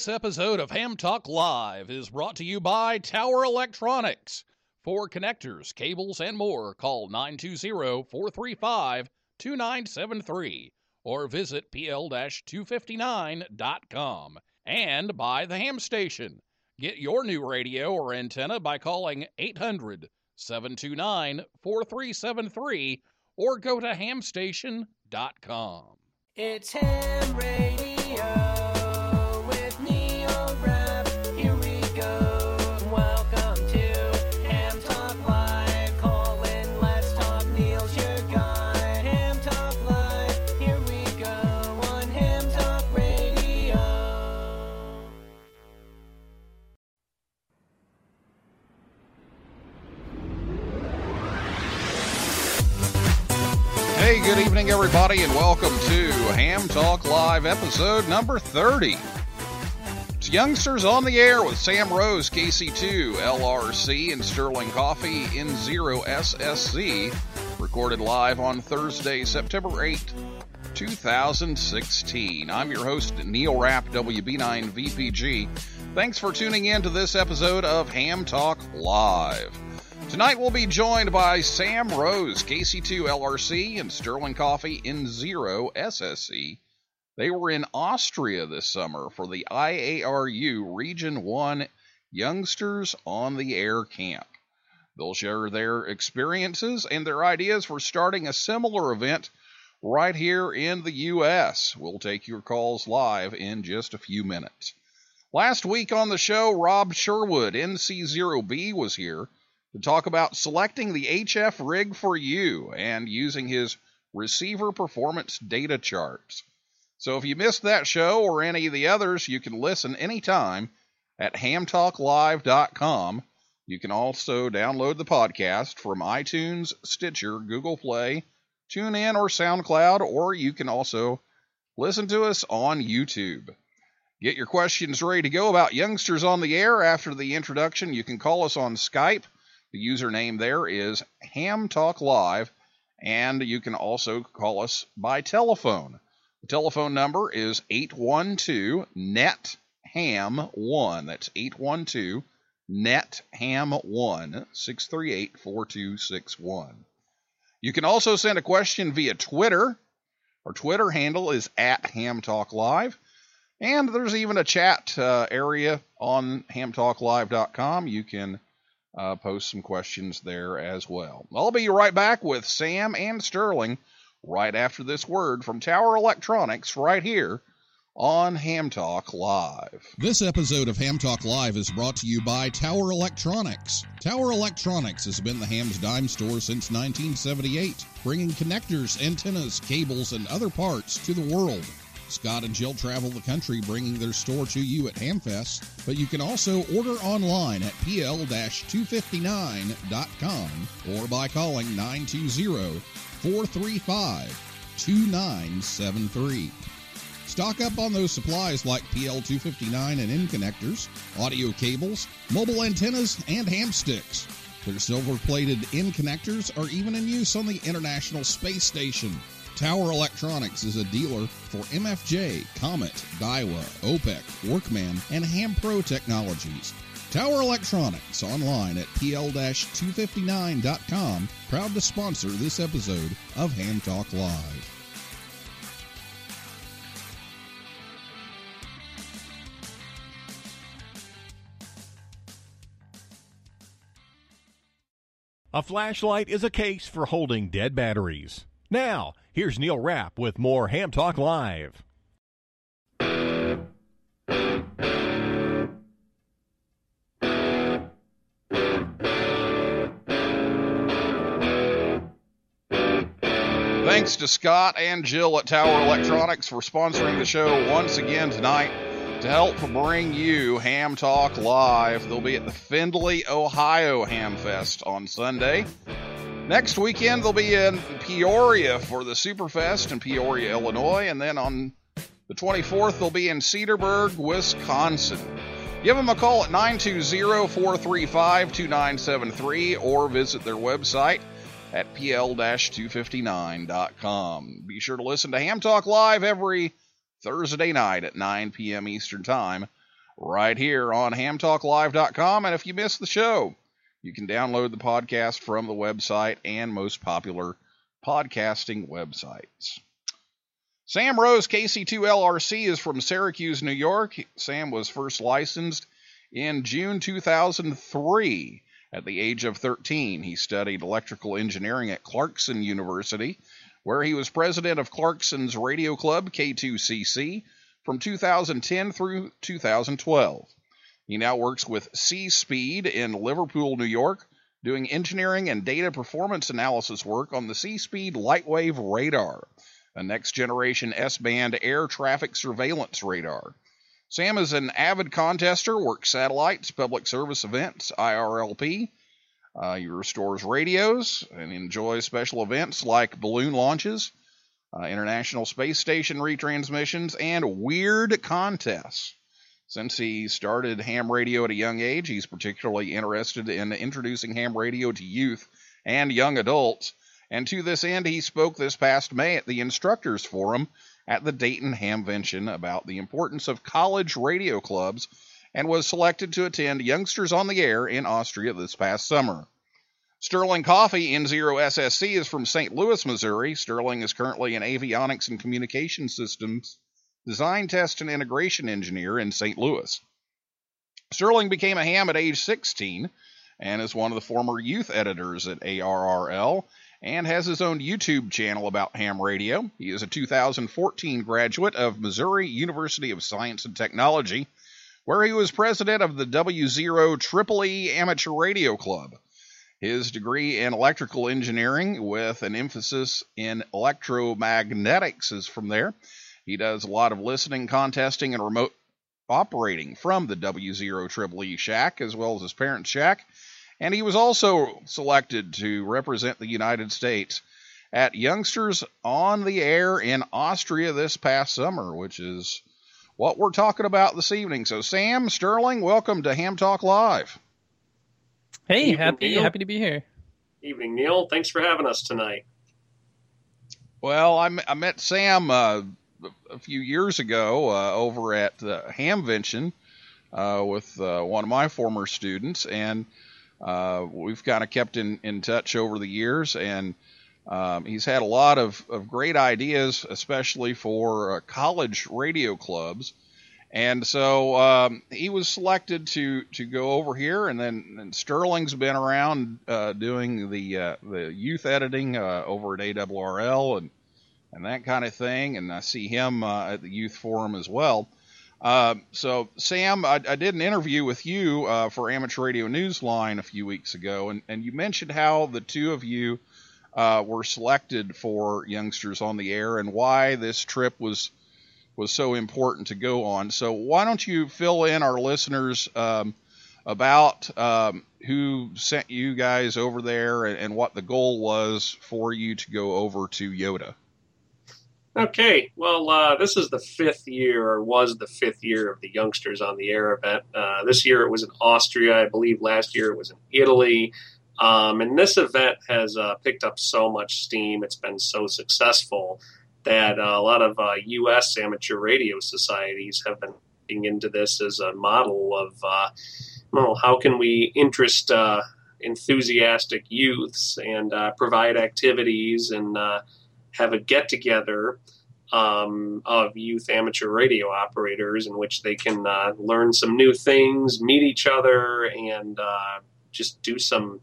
This episode of Ham Talk Live is brought to you by Tower Electronics. For connectors, cables, and more, call 920 435 2973 or visit pl-259.com. And by the ham station. Get your new radio or antenna by calling 800 729 4373 or go to hamstation.com. It's Ham Radio Everybody, and welcome to Ham Talk Live episode number 30. It's Youngsters on the Air with Sam Rose, KC2, LRC, and Sterling Coffey in Zero SSC, recorded live on Thursday, September 8th, 2016. I'm your host, Neil Rapp, WB9VPG. Thanks for tuning in to this episode of Ham Talk Live. Tonight we'll be joined by Sam Rose, KC2 LRC, and Sterling Coffey in Zero SSC. They were in Austria this summer for the IARU Region 1 Youngsters on the Air Camp. They'll share their experiences and their ideas for starting a similar event right here in the U.S. We'll take your calls live in just a few minutes. Last week on the show, Rob Sherwood, NC0B, was here to talk about selecting the HF rig for you and using his receiver performance data charts. So if you missed that show or any of the others, you can listen anytime at hamtalklive.com. You can also download the podcast from iTunes, Stitcher, Google Play, TuneIn, or SoundCloud, or you can also listen to us on YouTube. Get your questions ready to go about Youngsters on the Air after the introduction. You can call us on Skype. The username there is Ham Talk Live, and you can also call us by telephone. The telephone number is 812 NET HAM 1. That's 812 NET HAM 1 638 4261. You can also send a question via Twitter. Our Twitter handle is at Ham Talk Live. And there's even a chat uh, area on hamtalklive.com. You can uh, post some questions there as well. I'll be right back with Sam and Sterling right after this word from Tower Electronics right here on Ham Talk Live. This episode of Ham Talk Live is brought to you by Tower Electronics. Tower Electronics has been the Ham's dime store since 1978, bringing connectors, antennas, cables, and other parts to the world. Scott and Jill travel the country bringing their store to you at Hamfest, but you can also order online at pl-259.com or by calling 920-435-2973. Stock up on those supplies like PL259 and N connectors, audio cables, mobile antennas, and ham sticks. Their silver plated N connectors are even in use on the International Space Station. Tower Electronics is a dealer for MFJ, Comet, Daiwa, Opek, Workman, and Ham Pro Technologies. Tower Electronics online at pl-259.com, proud to sponsor this episode of Ham Talk Live. A flashlight is a case for holding dead batteries. Now, here's Neil Rapp with more Ham Talk Live. thanks to Scott and Jill at Tower Electronics for sponsoring the show once again tonight to help bring you Ham Talk Live. They'll be at the Findlay, Ohio Ham Fest on Sunday. Next weekend, they'll be in Peoria for the Superfest in Peoria, Illinois, and then on the 24th, they'll be in Cedarburg, Wisconsin. Give them a call at 920 435 2973 or visit their website at pl 259.com. Be sure to listen to Ham Talk Live every Thursday night at 9 p.m. Eastern Time right here on hamtalklive.com. And if you miss the show, you can download the podcast from the website and most popular podcasting websites. Sam Rose KC2LRC is from Syracuse, New York. Sam was first licensed in June 2003 at the age of 13. He studied electrical engineering at Clarkson University, where he was president of Clarkson's radio club, K2CC, from 2010 through 2012. He now works with C Speed in Liverpool, New York, doing engineering and data performance analysis work on the C Speed Lightwave radar, a next generation S band air traffic surveillance radar. Sam is an avid contester, works satellites, public service events, IRLP. Uh, he restores radios and enjoys special events like balloon launches, uh, International Space Station retransmissions, and weird contests. Since he started ham radio at a young age, he's particularly interested in introducing ham radio to youth and young adults. And to this end, he spoke this past May at the Instructors Forum at the Dayton Hamvention about the importance of college radio clubs and was selected to attend Youngsters on the Air in Austria this past summer. Sterling Coffey N0 SSC is from St. Louis, Missouri. Sterling is currently an avionics and communication systems design, test, and integration engineer in St. Louis. Sterling became a ham at age 16 and is one of the former youth editors at ARRL and has his own YouTube channel about ham radio. He is a 2014 graduate of Missouri University of Science and Technology, where he was president of the W0 Triple E Amateur Radio Club. His degree in electrical engineering with an emphasis in electromagnetics is from there. He does a lot of listening, contesting, and remote operating from the W0 Triple E shack as well as his parents' shack and he was also selected to represent the United States at Youngsters on the Air in Austria this past summer, which is what we're talking about this evening. So, Sam Sterling, welcome to Ham Talk Live. Hey, Evening, happy Neil. happy to be here. Evening, Neil. Thanks for having us tonight. Well, I, m- I met Sam uh, a few years ago uh, over at the Hamvention uh, with uh, one of my former students, and uh, we've kind of kept in, in touch over the years. And um, he's had a lot of, of great ideas, especially for uh, college radio clubs. And so um, he was selected to, to go over here, and then and Sterling's been around uh, doing the uh, the youth editing uh, over at ARRL and and that kind of thing. And I see him uh, at the youth forum as well. Uh, so Sam, I, I did an interview with you uh, for Amateur Radio Newsline a few weeks ago, and, and you mentioned how the two of you uh, were selected for Youngsters on the Air and why this trip was was so important to go on. So why don't you fill in our listeners um, about um, who sent you guys over there and, and what the goal was for you to go over to YOTA? Okay, well, uh, this is the fifth year, or was the fifth year of the Youngsters on the Air event. Uh, this year it was in Austria. I believe last year it was in Italy. Um, and this event has uh, picked up so much steam. It's been so successful that uh, a lot of uh, U.S. amateur radio societies have been looking into this as a model of, uh, well, how can we interest uh, enthusiastic youths and uh, provide activities and uh, have a get together um, of youth amateur radio operators in which they can uh, learn some new things, meet each other, and uh, just do some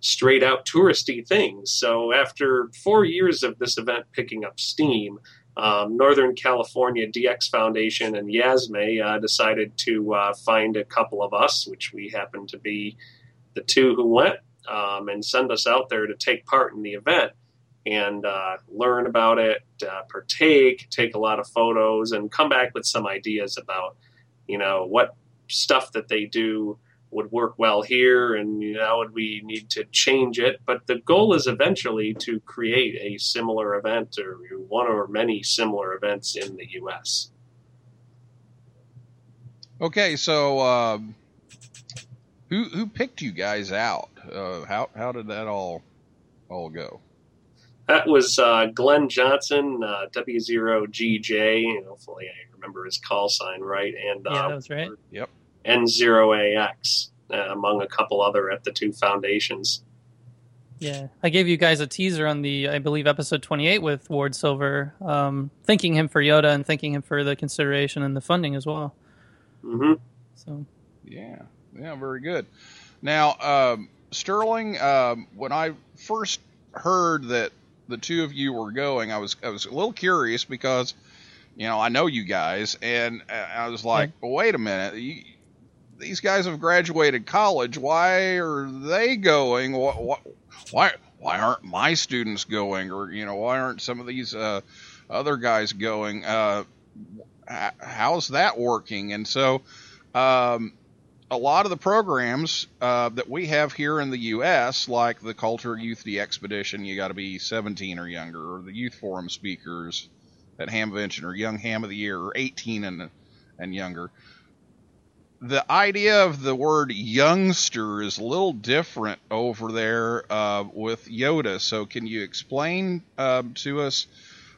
straight out touristy things. So, after four years of this event picking up steam, um, Northern California DX Foundation and Yasme uh, decided to uh, find a couple of us, which we happen to be the two who went, um, and send us out there to take part in the event. And uh, learn about it, uh, partake, take a lot of photos, and come back with some ideas about, you know, what stuff that they do would work well here, and you know, would we need to change it. But the goal is eventually to create a similar event or one or many similar events in the U.S. Okay, so um, who who picked you guys out? Uh, how how did that all all go? That was uh, Glenn Johnson, uh, W0GJ. Hopefully, I remember his call sign right. And Yeah, uh, that was right. N0AX, uh, among a couple other at the two foundations. Yeah, I gave you guys a teaser on the, I believe, episode 28 with Ward Silver, um, thanking him for YOTA and thanking him for the consideration and the funding as well. hmm So, Yeah, yeah, very good. Now, um, Sterling, um, when I first heard that the two of you were going, I was I was a little curious because, you know, I know you guys, and I was like, well, wait a minute, you, these guys have graduated college. Why are they going? What, what, why why aren't my students going? Or you know, why aren't some of these uh, other guys going? Uh, how's that working? And so. Um, a lot of the programs uh, that we have here in the U.S., like the Culture Youth D Expedition, you got to be 17 or younger, or the Youth Forum speakers at Hamvention or Young Ham of the Year, or 18 and and younger. The idea of the word youngster is a little different over there uh, with YOTA. So, can you explain um, to us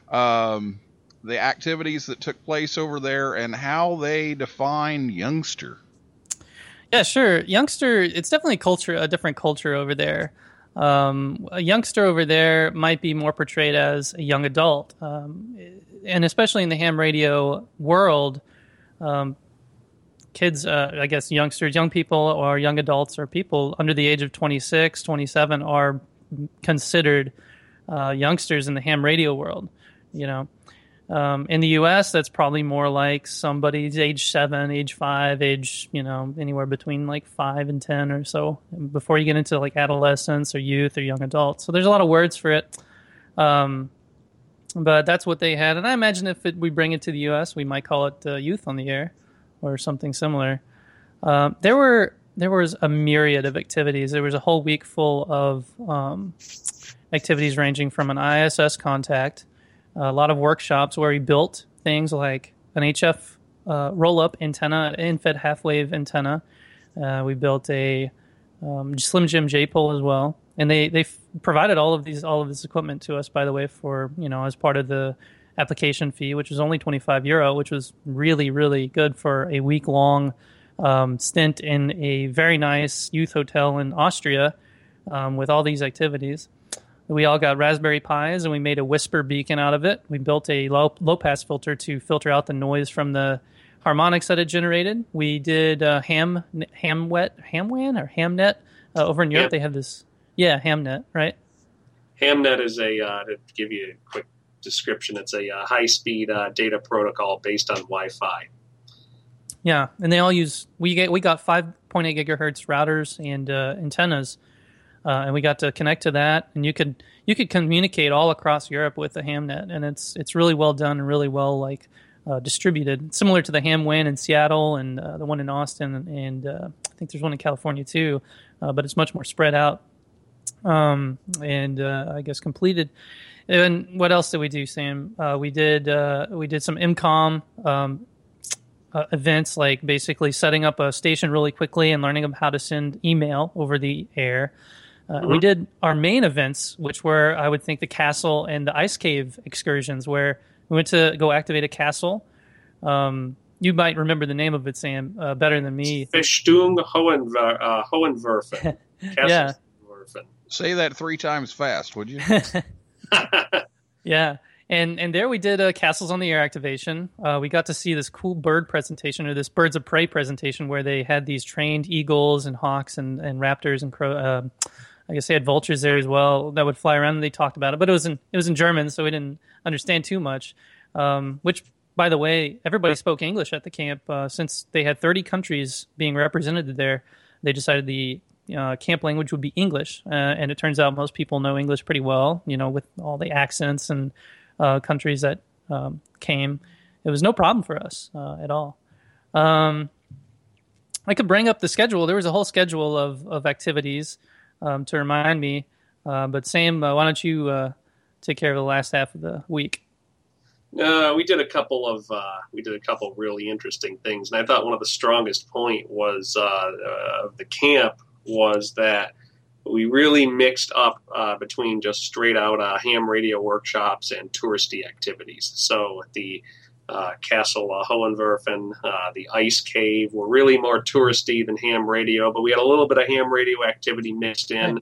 um, the activities that took place over there and how they define youngster? Yeah, sure. Youngster, it's definitely culture, a different culture over there. Um, a youngster over there might be more portrayed as a young adult. Um, and especially in the ham radio world, um, kids, uh, I guess youngsters, young people, or young adults, or people under the age of 26, 27 are considered uh, youngsters in the ham radio world. You know, um, in the U.S., that's probably more like somebody's age seven, age five, age you know anywhere between like five and ten or so before you get into like adolescence or youth or young adults. So there's a lot of words for it. Um, but that's what they had, and I imagine if it, we bring it to the U.S., we might call it uh, "Youth on the Air" or something similar. Um, there were there was a myriad of activities. There was a whole week full of um, activities ranging from an ISS contact, a lot of workshops where we built things like an HF uh, roll up antenna, an end-fed half wave antenna. Uh, we built a um, Slim Jim J pole as well, and they they provided all of these all of this equipment to us. By the way, for you know as part of the application fee, which was only twenty five euro, which was really really good for a week long um, stint in a very nice youth hotel in Austria um, with all these activities. We all got Raspberry Pis and we made a WSPR beacon out of it. We built a low, low pass filter to filter out the noise from the harmonics that it generated. We did uh, ham hamwet hamwan or hamnet uh, over in Europe. Ham- They have this yeah hamnet right. Hamnet is a uh, to give you a quick description. It's a uh, high-speed uh, data protocol based on Wi-Fi. Yeah, and they all use we get we got 5.8 gigahertz routers and uh, antennas, uh, and we got to connect to that, and you could you could communicate all across Europe with the Hamnet, and it's it's really well done and really well like uh, distributed, similar to the HamWAN in Seattle and uh, the one in Austin, and, uh, I think there's one in California too, uh, but it's much more spread out, um, and uh, I guess completed. And what else did we do, Sam? Uh, we did we did some EmComm um, events, like basically setting up a station really quickly and learning how to send email over the air. Uh, We did our main events, which were, I would think, the castle and the ice cave excursions, where we went to go activate a castle. Um, you might remember the name of it, Sam, uh, better than me. Festung Hohenwer- uh, Hohenwerfen. Yeah. Kasselwerfen. Say that three times fast, would you? Yeah, and and there we did a castles on the air activation. Uh, we got to see this cool bird presentation or this birds of prey presentation where they had these trained eagles and hawks and, and raptors and crow. I guess they had vultures there as well that would fly around. and They talked about it, but it was in it was in German, so we didn't understand too much. Um, which, by the way, everybody spoke English at the camp uh, since they had 30 countries being represented there. They decided the uh, camp language would be English, uh, and it turns out most people know English pretty well. You know, with all the accents and uh, countries that um, came, it was no problem for us uh, at all. Um, I could bring up the schedule. There was a whole schedule of of activities um, to remind me. Uh, but Sam, uh, why don't you uh, take care of the last half of the week? Uh, we did a couple of uh, we did a couple of really interesting things, and I thought one of the strongest point was uh, uh, of the camp was that we really mixed up between just straight out ham radio workshops and touristy activities. So the uh, Castle uh, Hohenwerfen, uh, the Ice Cave were really more touristy than ham radio, but we had a little bit of ham radio activity mixed in.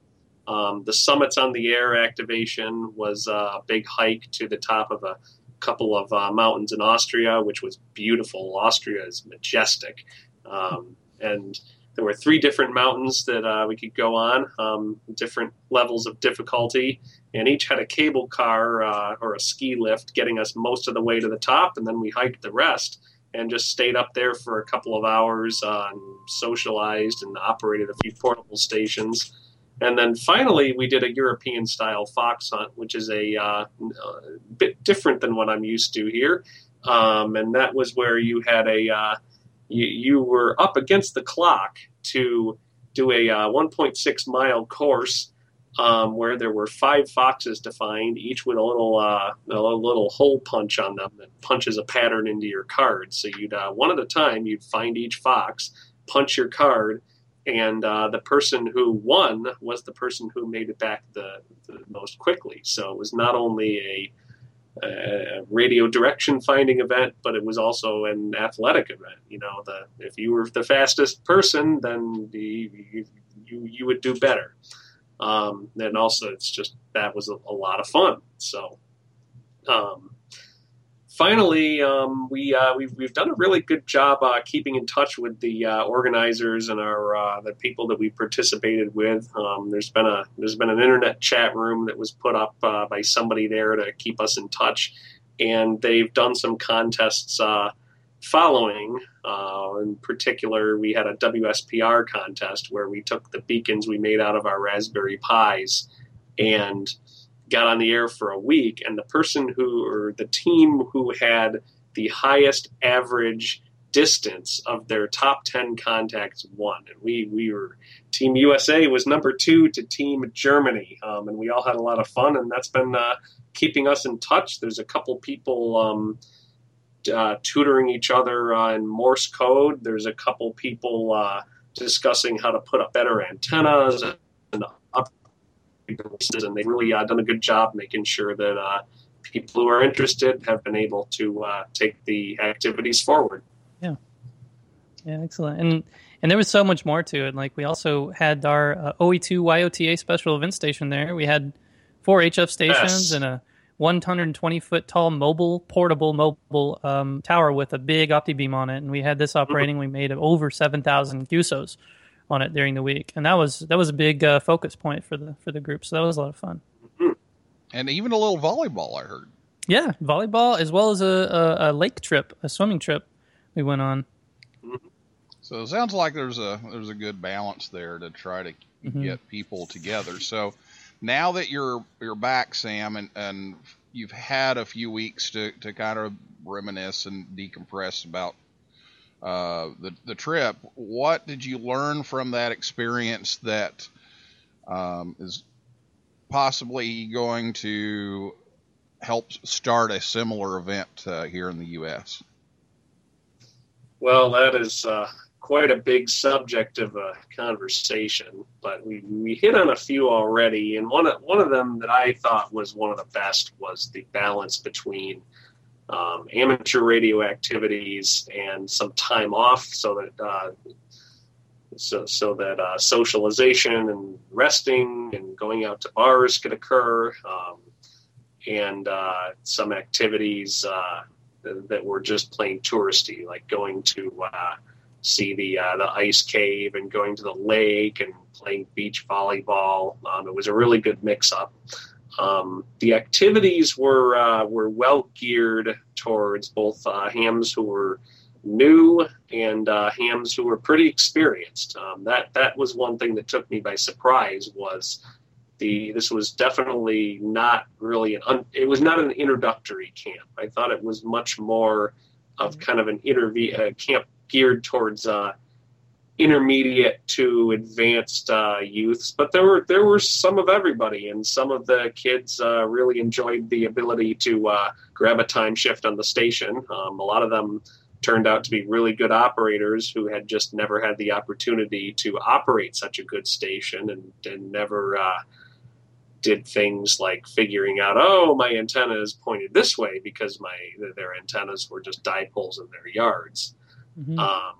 Um, the Summits on the Air activation was uh, a big hike to the top of a couple of uh, mountains in Austria, which was beautiful. Austria is majestic. Um, and there were three different mountains that uh, we could go on, um, different levels of difficulty, and each had a cable car uh, or a ski lift getting us most of the way to the top, and then we hiked the rest and just stayed up there for a couple of hours uh, and socialized and operated a few portable stations. And then finally, we did a European style fox hunt, which is a uh, uh, bit different than what I'm used to here. Um, and that was where you had a uh, you, you were up against the clock to do a uh, 1.6 mile course um, where there were five foxes to find, each with a little uh, a little hole punch on them that punches a pattern into your card. So you'd uh, one at a time you'd find each fox, punch your card, and uh, the person who won was the person who made it back the, the most quickly. So it was not only a, a radio direction finding event, but it was also an athletic event. You know, the if you were the fastest person, then the, you, you you would do better. Um, and also, it's just that was a, a lot of fun. So. Um, finally, um, we uh, we've, we've done a really good job uh, keeping in touch with the uh, organizers and our uh, the people that we participated with. Um, there's been a there's been an internet chat room that was put up uh, by somebody there to keep us in touch, and they've done some contests uh, following. in particular, we had a WSPR contest where we took the beacons we made out of our Raspberry Pis and got on the air for a week, and the person who, or the team who had the highest average distance of their top 10 contacts won. And we, we were, Team USA was number two to Team Germany. Um, and we all had a lot of fun, and that's been uh, keeping us in touch. There's a couple people um, uh, tutoring each other uh, in Morse code, there's a couple people uh, discussing how to put up better antennas and up and they've really uh, done a good job making sure that uh, people who are interested have been able to uh, take the activities forward. Yeah, yeah, excellent. And and there was so much more to it. Like we also had our uh, OE2 YOTA special event station there. We had four HF stations Yes. and a 120 foot tall mobile, portable mobile um, tower with a big OptiBeam on it. And we had this operating. We made over 7,000 QSOs on it during the week, and that was that was a big uh, focus point for the for the group. So that was a lot of fun. And even a little volleyball, I heard. Yeah, volleyball as well as a, a, a lake trip, a swimming trip we went on. So it sounds like there's a there's a good balance there to try to Mhm. get people together. So now that you're you're back, Sam, and, and you've had a few weeks to, to kind of reminisce and decompress about uh, the the trip, what did you learn from that experience that um, is possibly going to help start a similar event uh, here in the U.S.? Well, that is uh, quite a big subject of a conversation, but we, we hit on a few already, and one of, one of them that I thought was one of the best was the balance between um, amateur radio activities and some time off, so that uh, so so that uh, socialization and resting and going out to bars could occur, um, and uh, some activities. Uh, that were just plain touristy, like going to uh, see the uh, the ice cave and going to the lake and playing beach volleyball. Um, it was a really good mix up. Um, the activities were uh, were well geared towards both uh, hams who were new and uh, hams who were pretty experienced. Um, that that was one thing that took me by surprise. Was the this was definitely not really an un, it was not an introductory camp. I thought it was much more of kind of an interview uh, camp geared towards uh, intermediate to advanced uh, youths, but there were there were some of everybody, and some of the kids uh, really enjoyed the ability to uh, grab a time shift on the station. Um, a lot of them turned out to be really good operators who had just never had the opportunity to operate such a good station and, and never uh, did things like figuring out, oh, my antenna is pointed this way because my their antennas were just dipoles in their yards. Mhm. Um,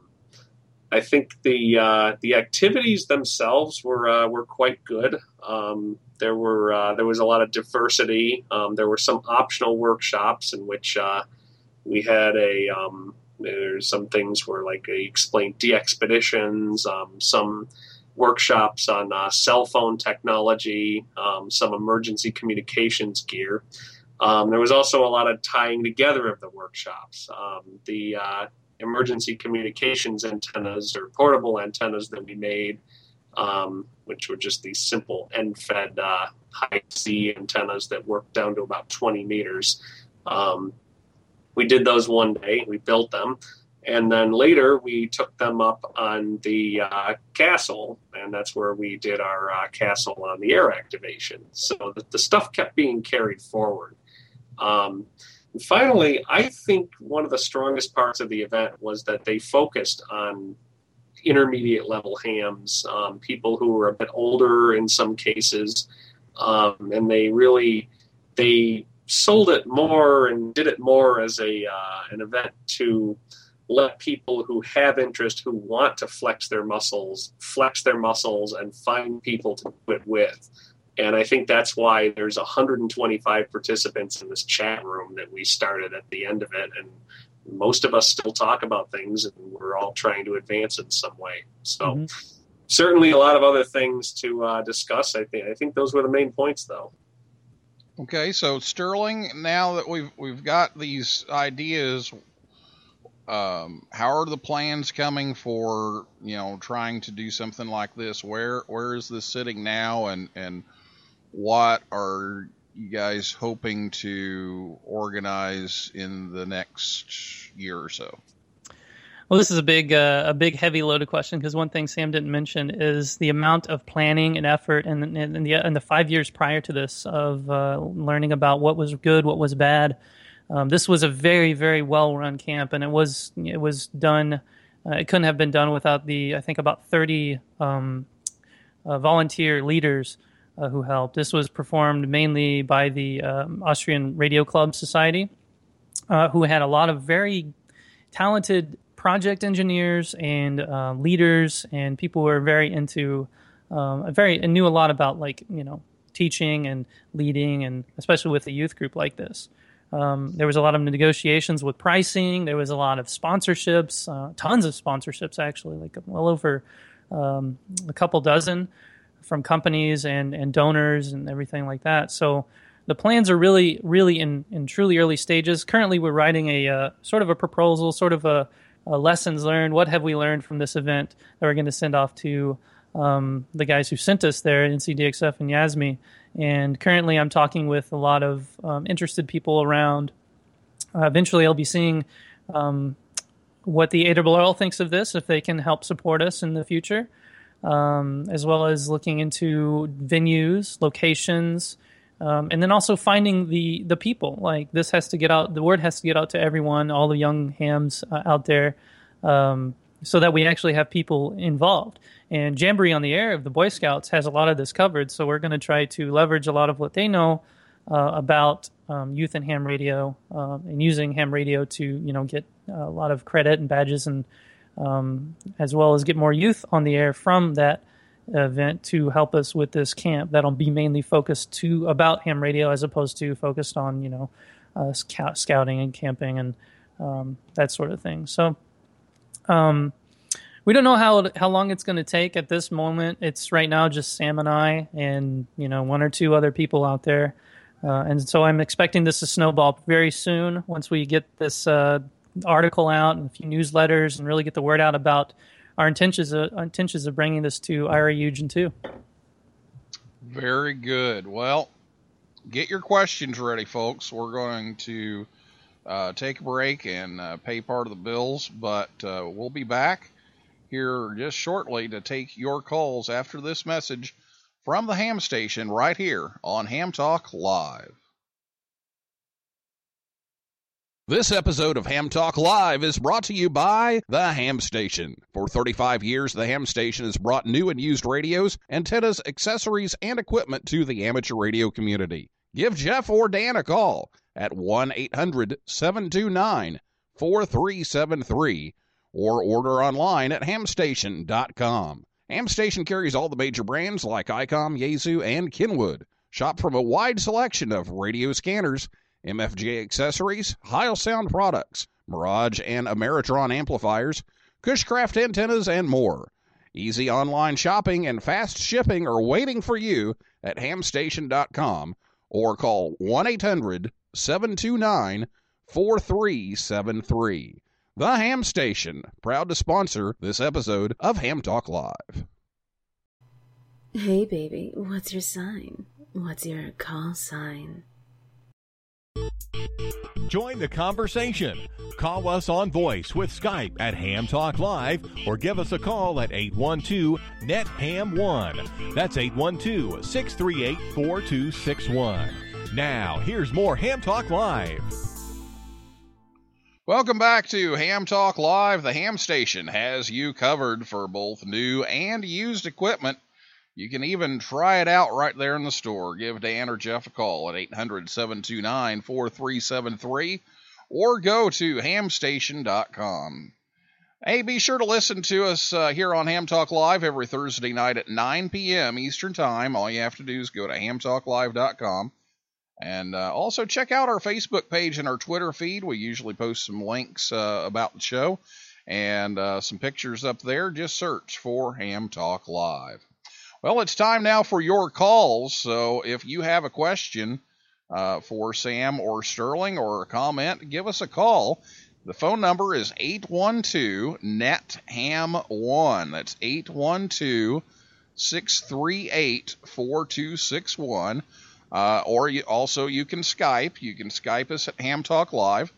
I think the uh, the activities themselves were uh, were quite good. Um, there were uh, there was a lot of diversity. Um, there were some optional workshops in which uh, we had a um, there's some things where like they explained DXpeditions, um, some workshops on uh, cell phone technology, um, some emergency communications gear. Um, there was also a lot of tying together of the workshops. Um, the uh, emergency communications antennas or portable antennas that we made, um, which were just these simple end-fed uh, high C antennas that worked down to about 20 meters. Um, we did those one day. We built them, and then later we took them up on the uh, castle, and that's where we did our uh, castle on the air activation. So the, the stuff kept being carried forward. Um, finally, I think one of the strongest parts of the event was that they focused on intermediate level hams, um, people who were a bit older in some cases, um, and they really they sold it more and did it more as a uh, an event to let people who have interest, who want to flex their muscles, flex their muscles and find people to do it with. And I think that's why there's 125 participants in this chat room that we started at the end of it. And most of us still talk about things and we're all trying to advance in some way. So Mhm. certainly a lot of other things to uh, discuss. I think, I think those were the main points though. Okay, so Sterling, now that we've we've got these ideas, um, how are the plans coming for you know trying to do something like this? Where where is this sitting now, and and what are you guys hoping to organize in the next year or so? Well, this is a big, uh, a big, heavy loaded question because one thing Sam didn't mention is the amount of planning and effort, and and the and the five years prior to this of uh, learning about what was good, what was bad. Um, this was a very, very well run camp, and it was it was done. Uh, it couldn't have been done without the I think about thirty um, uh, volunteer leaders uh, who helped. This was performed mainly by the um, Austrian Radio Club Society, uh, who had a lot of very talented project engineers and uh, leaders and people who are very into um, very and knew a lot about like you know teaching and leading and especially with a youth group like this. Um, there was a lot of negotiations with pricing. There was a lot of sponsorships uh, tons of sponsorships actually like well over um, a couple dozen from companies and, and donors and everything like that so the plans are really really in, in truly early stages currently we're writing a uh, sort of a proposal sort of a uh, lessons learned. What have we learned from this event that we're going to send off to um, the guys who sent us there, NCDXF and Yasme? And currently, I'm talking with a lot of um, interested people around. Uh, eventually, I'll be seeing um, what the ARRL thinks of this, if they can help support us in the future, um, as well as looking into venues, locations, um, and then also finding the the people. Like this has to get out. The word has to get out to everyone, all the young hams uh, out there, um, so that we actually have people involved. And Jamboree on the Air of the Boy Scouts has a lot of this covered. So we're going to try to leverage a lot of what they know uh, about um, youth and ham radio, uh, and using ham radio to you know get a lot of credit and badges, and um, as well as get more youth on the air from that event to help us with this camp. That'll be mainly focused to about ham radio as opposed to focused on you know uh, scout, scouting and camping and um, that sort of thing. So um, we don't know how how long it's going to take at this moment. It's right now just sam and i and you know one or two other people out there. Uh, and so i'm expecting this to snowball very soon once we get this uh, article out and a few newsletters and really get the word out about our intentions of, our intentions of bringing this to IARU Region 2. Very good. Well, get your questions ready, folks. We're going to uh, take a break and uh, pay part of the bills, but uh, we'll be back here just shortly to take your calls after this message from the ham station right here on Ham Talk Live. This episode of Ham Talk Live is brought to you by The Ham Station. For 35 years, The Ham Station has brought new and used radios, antennas, accessories, and equipment to the amateur radio community. Give Jeff or Dan a call at 1 800 729 4373 or order online at hamstation.com. Hamstation carries all the major brands like ICOM, Yaesu, and Kenwood. Shop from a wide selection of radio scanners, MFJ accessories, Heil Sound products, Mirage and Ameritron amplifiers, Cushcraft antennas, and more. Easy online shopping and fast shipping are waiting for you at hamstation.com or call 1 800 729 4373. The Ham Station, proud to sponsor this episode of Ham Talk Live. Hey, baby, what's your sign? What's your call sign? Join the conversation. Call us on voice with Skype at Ham Talk Live or give us a call at 812 NET HAM 1. That's 812 638 4261. Now, here's more Ham Talk Live. Welcome back to Ham Talk Live. The Ham Station has you covered for both new and used equipment. You can even try it out right there in the store. Give Dan or Jeff a call at 800 729 4373 or go to hamstation.com. Hey, be sure to listen to us uh, here on Ham Talk Live every Thursday night at 9 p.m. Eastern Time. All you have to do is go to hamtalklive.com. And uh, also check out our Facebook page and our Twitter feed. We usually post some links uh, about the show and uh, some pictures up there. Just search for Ham Talk Live. Well, it's time now for your calls. So if you have a question uh, for Sam or Sterling or a comment, give us a call. The phone number is 812 NET HAM 1. That's 812 638 4261. Uh, or you, also you can Skype. You can Skype us at Ham Talk Live.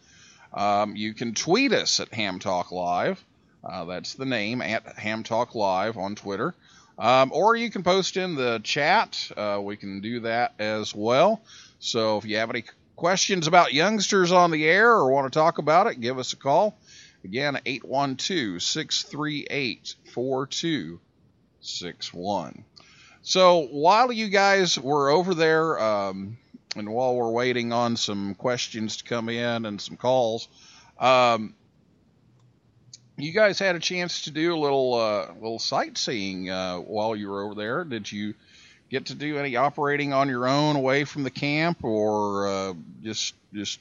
Um, you can tweet us at Ham Talk Live. Uh, that's the name at Ham Talk Live on Twitter. Um, or you can post in the chat. Uh, we can do that as well. So if you have any questions about youngsters on the air or want to talk about it, give us a call. Again, 812 638 4261. So while you guys were over there, um, and while we're waiting on some questions to come in and some calls, um, you guys had a chance to do a little uh, little sightseeing uh, while you were over there. Did you get to do any operating on your own away from the camp, or uh, just just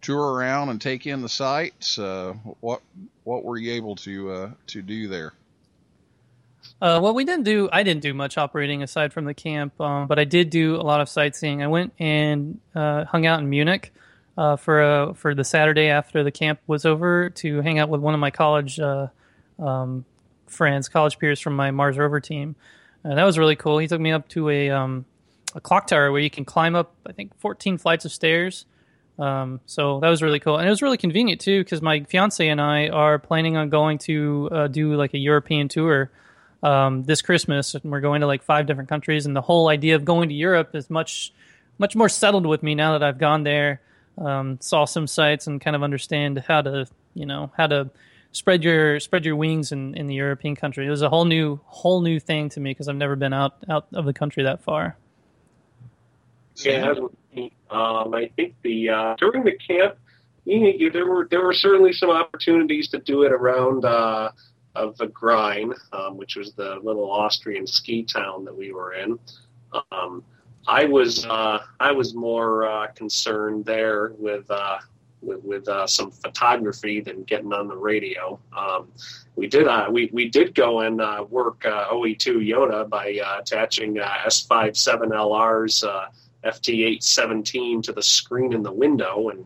tour around and take in the sights? Uh, what what were you able to uh, to do there? Uh, well, we didn't do. I didn't do much operating aside from the camp, um, but I did do a lot of sightseeing. I went and hung out in Munich uh, for uh, for the Saturday after the camp was over to hang out with one of my college uh, um, friends, college peers from my Mars rover team. And that was really cool. He took me up to a um, a clock tower where you can climb up, I think, 14 flights of stairs. Um, so that was really cool, and it was really convenient too because my fiance and I are planning on going to uh, do like a European tour um, this Christmas, and we're going to like five different countries. And the whole idea of going to Europe is much, much more settled with me now that I've gone there, um, saw some sites, and kind of understand how to, you know, how to spread your spread your wings in, in the European country. It was a whole new whole new thing to me because I've never been out out of the country that far. Yeah, um, I think the uh, during the camp, you, there were there were certainly some opportunities to do it around uh, of the Grine, um, which was the little Austrian ski town that we were in. Um, I was uh, I was more uh, concerned there with uh, with, with uh, some photography than getting on the radio. Um, we did uh, we we did go and uh, work uh, OE2 YOTA by attaching uh, S57LR's uh, FT817 to the screen in the window, and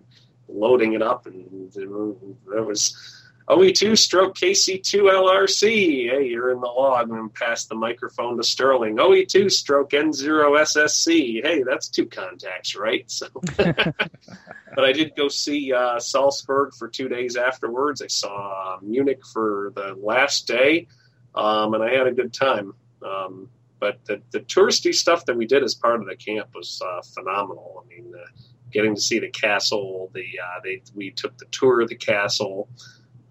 loading it up, and there was OE2 stroke KC2 LRC. Hey, you're in the log and pass the microphone to Sterling. OE2 stroke N0 SSC. Hey, that's two contacts, right? So, but I did go see uh, Salzburg for two days afterwards. I saw uh, Munich for the last day, um, and I had a good time. Um, but the, the touristy stuff that we did as part of the camp was uh, phenomenal. I mean, uh, getting to see the castle, the uh, they we took the tour of the castle.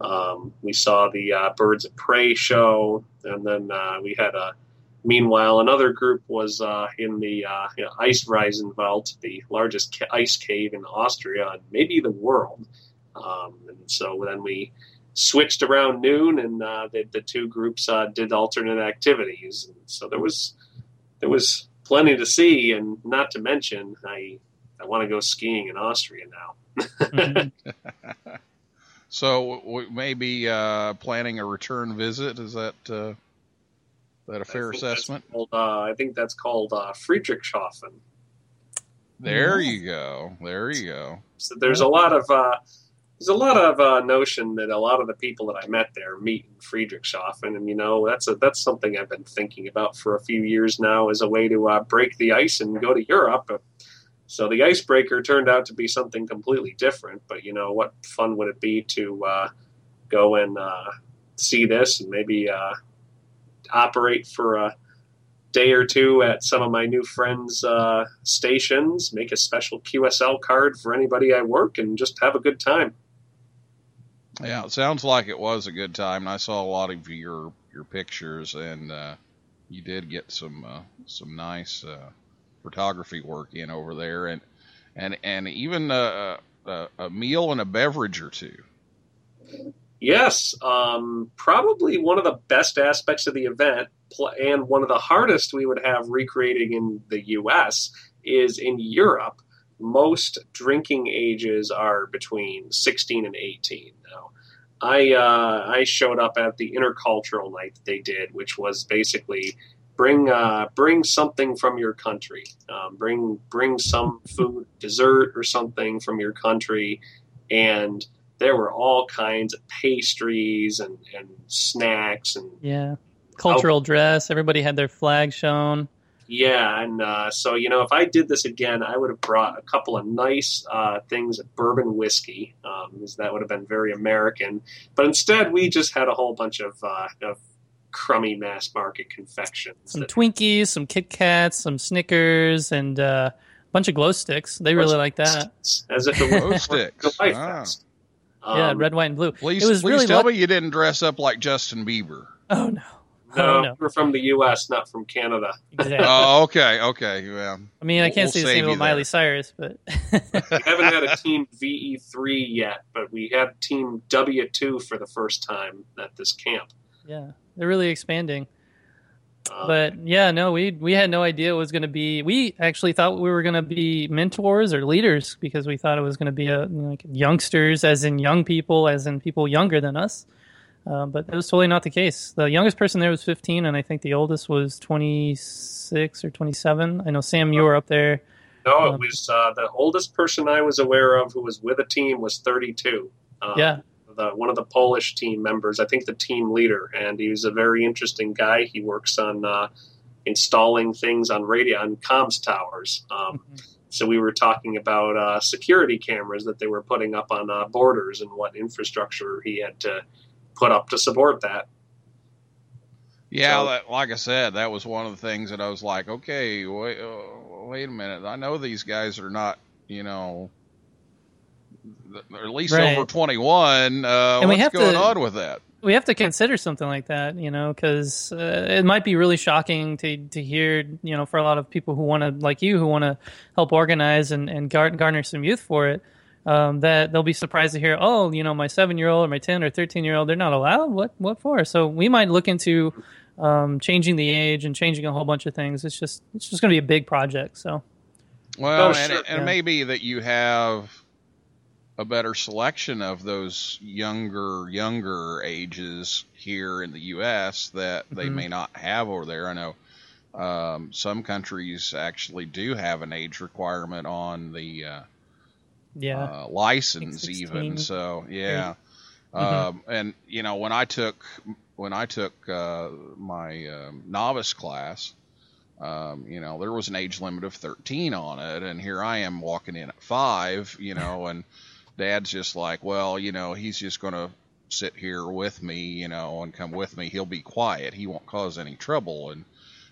Um, we saw the uh, Birds of Prey show, and then uh, we had a. Meanwhile, another group was uh, in the uh, you know, Eisriesenwelt, the largest ca- ice cave in Austria and maybe the world. Um, and so then we switched around noon, and uh, the, the two groups uh, did alternate activities. And so there was there was plenty to see, and not to mention, I I want to go skiing in Austria now. So we may be uh, planning a return visit. Is that uh, that a fair I assessment? Called, uh, I think that's called uh, Friedrichshafen. There you go. There you go. So there's a lot of uh, there's a lot of uh, notion that a lot of the people that I met there meet in Friedrichshafen, and you know that's a, that's something I've been thinking about for a few years now as a way to uh, break the ice and go to Europe. So the icebreaker turned out to be something completely different. But you know what fun would it be to uh, go and uh, see this and maybe uh, operate for a day or two at some of my new friends' uh, stations, make a special QSL card for anybody I work, and just have a good time. Yeah, it sounds like it was a good time. I saw a lot of your your pictures, and uh, you did get some uh, some nice photography work in over there, and and and even uh, a, a meal and a beverage or two. Yes, um, probably one of the best aspects of the event, and one of the hardest we would have recreating in the U.S. is in Europe. Most drinking ages are between 16 and 18. Now, I uh, I showed up at the intercultural night that they did, which was basically bring uh, bring something from your country, um, bring bring some food, dessert, or something from your country, and there were all kinds of pastries and, and snacks and Yeah. Cultural dress. Everybody had their flag shown. yeah and uh, so you know if i did this again i would have brought a couple of nice uh, things of bourbon whiskey um, 'cause that would have been very american but instead we just had a whole bunch of, uh, of crummy mass market confections Some that- Twinkies, some Kit Kats, some Snickers, and uh, a bunch of glow sticks. They really like that. as if the Glow sticks. the Life Wow. Fest. yeah, Um, red, white, and blue. Please, it was please really tell luck- me you didn't dress up like Justin Bieber. Oh no. no, Oh, no. we're from the us not from canada Exactly. Oh, okay, okay. Well, I mean, I can't we'll say the same you about Miley there. Cyrus, but we haven't had a team ve3 yet but we had team w2 for the first time at this camp yeah, they're really expanding. Um, But yeah, no, we we had no idea it was going to be. We actually thought we were going to be mentors or leaders because we thought it was going to be a you know, like youngsters, as in young people, as in people younger than us. Uh, but that was totally not the case. The youngest person there was 15, and I think the oldest was 26 or 27. I know Sam, you were up there. No, it Um, was uh, the oldest person I was aware of who was with a team was 32. Um, Yeah. The, one of the Polish team members, I think the team leader, and he was a very interesting guy. He works on uh, installing things on radio on comms towers. Um, so we were talking about uh, security cameras that they were putting up on uh, borders and what infrastructure he had to put up to support that. yeah, So- that, like I said, that was one of the things that I was like, okay, wait, uh, wait a minute. I know these guys are not, you know, they're at least Right. over 21. Uh, And we what's have going to- on with that? we have to consider something like that, you know, because uh, it might be really shocking to to hear, you know, for a lot of people who want to, like you, who want to help organize and and gar- garner some youth for it. Um, that they'll be surprised to hear, oh, you know, my seven year old or my ten or thirteen year old, they're not allowed. What what for? So we might look into um, changing the age and changing a whole bunch of things. It's just it's just going to be a big project. So Well, Oh, and, sure, it, and yeah. maybe that you have a better selection of those younger younger ages here in the U.S. that they Mhm. may not have over there. I know um, some countries actually do have an age requirement on the uh, Yeah. uh, license 16. even. So yeah, Mhm. um, and you know when I took when I took uh, my um, novice class, um, you know there was an age limit of 13 on it, and here I am walking in at five, you know, and Dad's just like, well, you know, he's just gonna sit here with me, you know, and come with me. He'll be quiet. He won't cause any trouble, and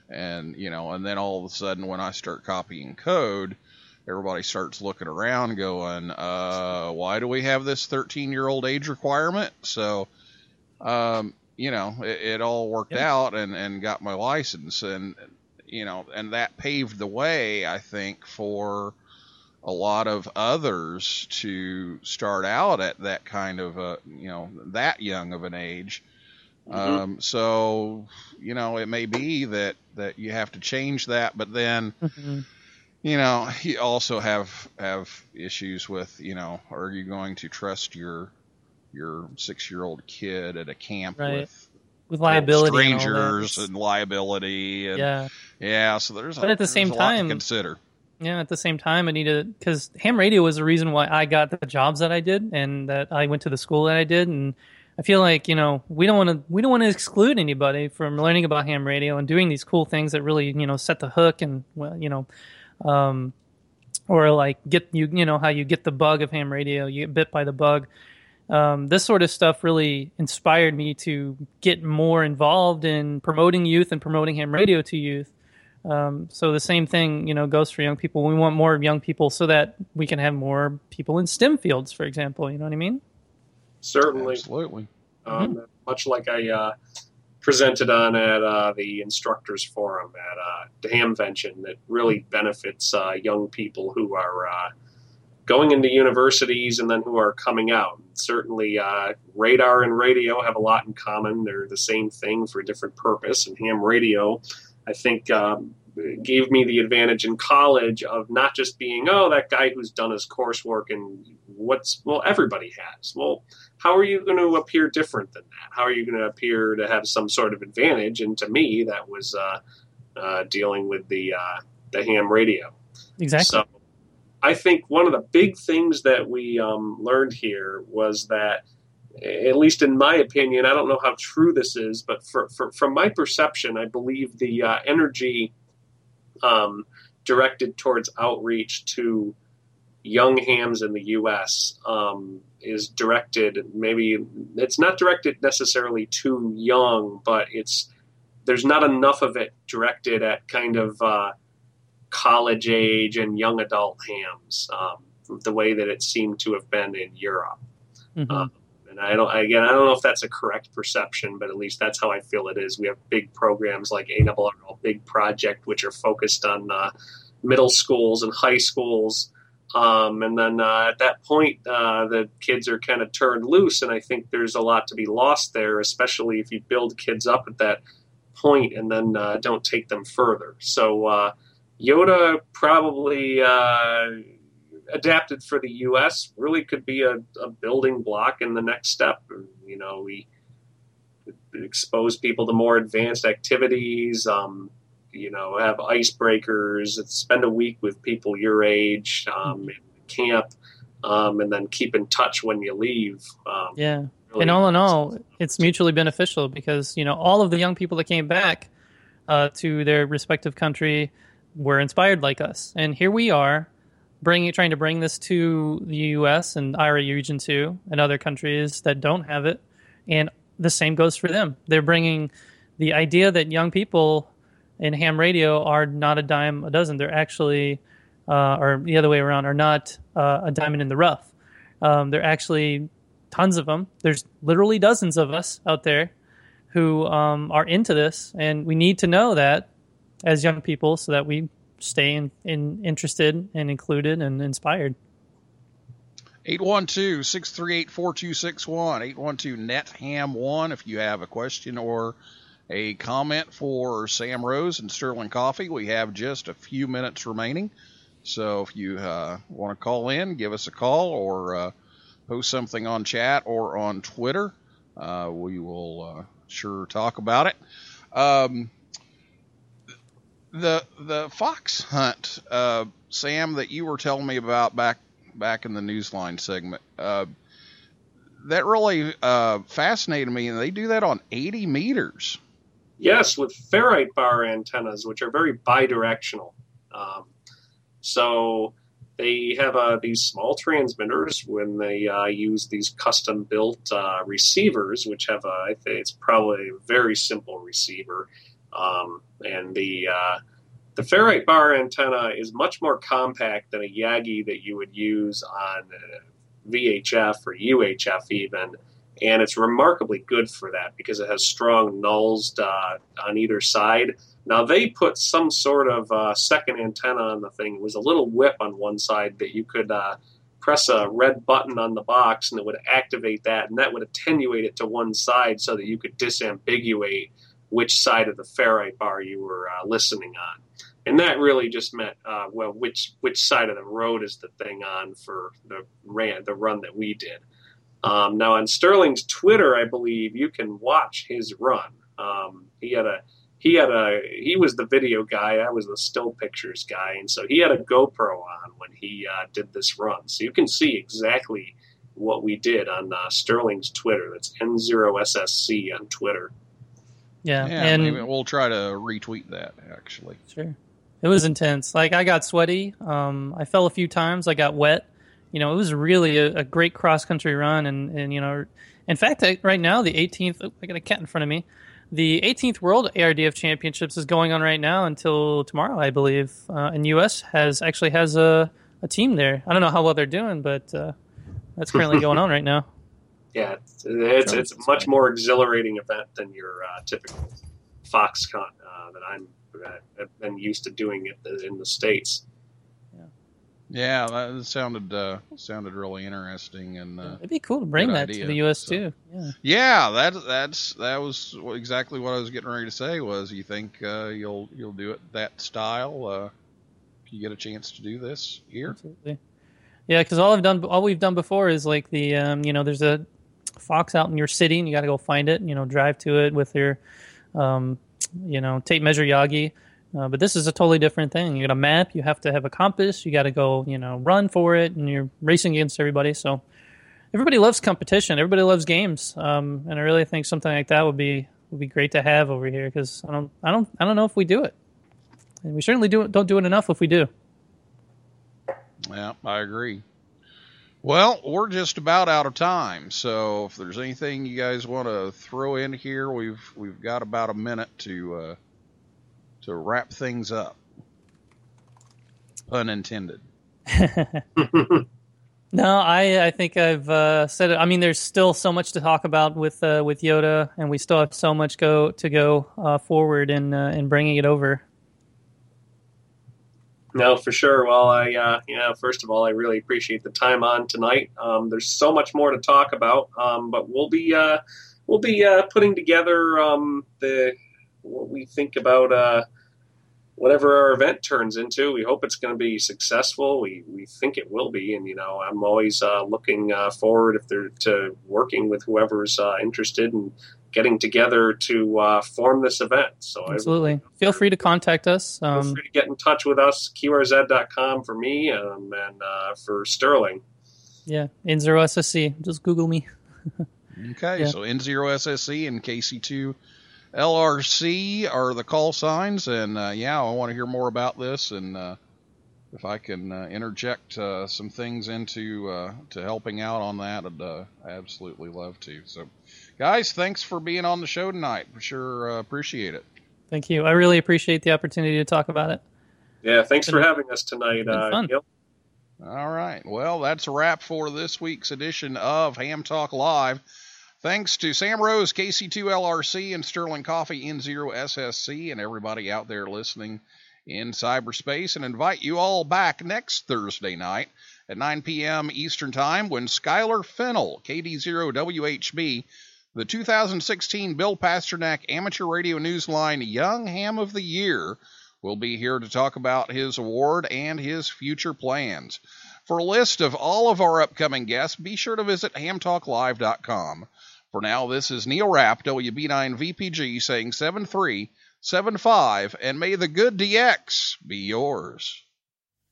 and you know, and then all of a sudden when I start copying code everybody starts looking around going, uh, why do we have this 13 year old age requirement? So, um, you know, it, it all worked Yep. out and, and got my license and, you know, and that paved the way, I think, for a lot of others to start out at that kind of a, you know, that young of an age. Um, so, you know, it may be that, that you have to change that, but then, Mhm. you know, you also have have issues with, you know, are you going to trust your your six year old kid at a camp Right. with With liability. and strangers and, liability and yeah. yeah. so there's a, But at the same a time- consider. Yeah, at the same time, I need to because ham radio was the reason why I got the jobs that I did and that I went to the school that I did, and I feel like you know we don't want to we don't want to exclude anybody from learning about ham radio and doing these cool things that really you know set the hook and well you know, um, or like get you you know how you get the bug of ham radio, you get bit by the bug. Um, this sort of stuff really inspired me to get more involved in promoting youth and promoting ham radio to youth. Um, so the same thing, you know, goes for young people. We want more young people so that we can have more people in STEM fields, for example. You know what I mean? Certainly. Absolutely. um, much like I uh, presented on at uh, the instructors forum at uh, the Hamvention that really benefits uh, young people who are uh, going into universities and then who are coming out. Certainly, uh, radar and radio have a lot in common. They're the same thing for a different purpose. And ham radio, I think, um, gave me the advantage in college of not just being, oh, that guy who's done his coursework and what's, well, everybody has. Well, how are you going to appear different than that? How are you going to appear to have some sort of advantage? And to me, that was uh, uh, dealing with the uh, the ham radio. Exactly. So I think one of the big things that we um, learned here was that, at least in my opinion, I don't know how true this is, but for, for, from my perception, I believe the uh, energy um, directed towards outreach to young hams in the U.S. Um, is directed. Maybe it's not directed necessarily to young, but it's there's not enough of it directed at kind of uh, college age and young adult hams, um, the way that it seemed to have been in Europe. Mhm. And I don't again I don't know if that's a correct perception, but at least that's how I feel it is. We have big programs like ARRL Big Project, which are focused on uh, middle schools and high schools. Um, and then uh, at that point, uh, the kids are kind of turned loose, and I think there's a lot to be lost there, especially if you build kids up at that point and then uh, don't take them further. So uh, YOTA probably uh, adapted for the U.S. really could be a, a building block in the next step. You know, we expose people to more advanced activities. Um, you know, have icebreakers. Spend a week with people your age um, in camp, um, and then keep in touch when you leave. Um, yeah. really- And all in all, it's mutually beneficial because you know all of the young people that came back uh, to their respective country were inspired like us, and here we are, bringing trying to bring this to the U.S. and IARU Region 2, and other countries that don't have it, and the same goes for them. They're bringing the idea that young people in ham radio are not a dime a dozen. They're actually, uh, or the other way around, are not uh, a diamond in the rough. Um, they're actually tons of them. There's literally dozens of us out there who um, are into this, and we need to know that as young people so that we stay in, in interested and included and inspired. 812-638-4261 812-NET-HAM1 if you have a question or a comment for Sam Rose and Sterling Coffey. We have just a few minutes remaining. So if you uh, want to call in, give us a call or uh, post something on chat or on Twitter. Uh, we will uh, sure talk about it. Um, the the fox hunt, uh, Sam, that you were telling me about back back in the newsline segment. Uh, that really uh, fascinated me, and they do that on 80 meters. Yes, with ferrite bar antennas, which are very bidirectional. Um, so they have uh, these small transmitters when they uh, use these custom built uh, receivers, which have a, I think it's probably a very simple receiver. Um, and the uh, the ferrite bar antenna is much more compact than a Yagi that you would use on uh, VHF or UHF even, and it's remarkably good for that because it has strong nulls uh, on either side. Now they put some sort of uh, second antenna on the thing. It was a little whip on one side that you could uh, press a red button on the box, and it would activate that, and that would attenuate it to one side so that you could disambiguate which side of the ferrite bar you were uh, listening on. And that really just meant, uh, well, which which side of the road is the thing on for the ran the run that we did. Um, now on Sterling's Twitter, I believe you can watch his run. Um, he had a he had a he was the video guy. I was the still pictures guy, and so he had a GoPro on when he uh, did this run. So you can see exactly what we did on uh, Sterling's Twitter. That's N0SSC on Twitter. Yeah, Yeah, and maybe we'll try to retweet that actually. Sure. It was intense. Like I got sweaty. Um, I fell a few times. I got wet. You know, it was really a, a great cross country run. And, and you know, in fact, I, right now the 18th. oh, I got a cat in front of me. The 18th World ARDF Championships is going on right now until tomorrow, I believe. Uh, and U.S. has actually has a, a team there. I don't know how well they're doing, but uh, that's currently going on right now. Yeah, it's it's, it's a much more exhilarating event than your uh, typical fox hunt uh, that I'm I've been used to doing it in the states. Yeah, that sounded uh, sounded really interesting, and uh, It'd be cool to bring that idea. to the U.S. So- too. Yeah. yeah, that that's that was exactly what I was getting ready to say. Was you think uh, you'll you'll do it that style? Uh, if you get a chance to do this here, Absolutely. Yeah, because all I've done, all we've done before is like the, um, you know, there's a fox out in your city, and you got to go find it. You know, drive to it with your, um, you know, tape measure Yagi. Uh, but this is a totally different thing. You got a map. You have to have a compass. You got to go, you know, run for it, and you're racing against everybody. So everybody loves competition. Everybody loves games. Um, and I really think something like that would be would be great to have over here because I don't, I don't, I don't know if we do it. And we certainly do don't do it enough if we do. yeah, I agree. Well, we're just about out of time, so if there's anything you guys want to throw in here, we've we've got about a minute to uh, to wrap things up. Unintended. No, I I think I've uh, said it. I mean, there's still so much to talk about with uh, with YOTA, and we still have so much go to go uh, forward in uh, in bringing it over. No, for sure. Well, I, uh, you know, first of all, I really appreciate the time on tonight. Um, there's so much more to talk about, um, but we'll be, uh, we'll be uh, putting together um, the what we think about uh, whatever our event turns into. We hope it's going to be successful. We we think it will be, and you know, I'm always uh, looking uh, forward if they're to working with whoever's interested in getting together to uh, form this event. So I- Absolutely. Feel free to contact us. Feel Um, free to get in touch with us, qrz.com for me um, and uh, for Sterling. yeah, in zero SSC. Just Google me. Okay, Yeah. so N0SSC and KC2 LRC are the call signs, and uh, yeah, I want to hear more about this, and uh, if I can uh, interject uh, some things into uh, to helping out on that, I'd uh, absolutely love to. So, guys, thanks for being on the show tonight. For sure, uh, appreciate it. Thank you. I really appreciate the opportunity to talk about it. Yeah, thanks for having us tonight. been Uh, fun. Gil. All right. Well, that's a wrap for this week's edition of Ham Talk Live. Thanks to Sam Rose, KC2LRC, and Sterling Coffey N0SSC, and everybody out there listening in cyberspace, and invite you all back next Thursday night at 9 p.m. Eastern Time when Skylar Fennel, KD0WHB, the 2016 Bill Pasternak Amateur Radio Newsline Young Ham of the Year, will be here to talk about his award and his future plans. For a list of all of our upcoming guests, be sure to visit hamtalklive.com. For now, this is Neil Rapp, WB9VPG, saying 7375, and may the good DX be yours.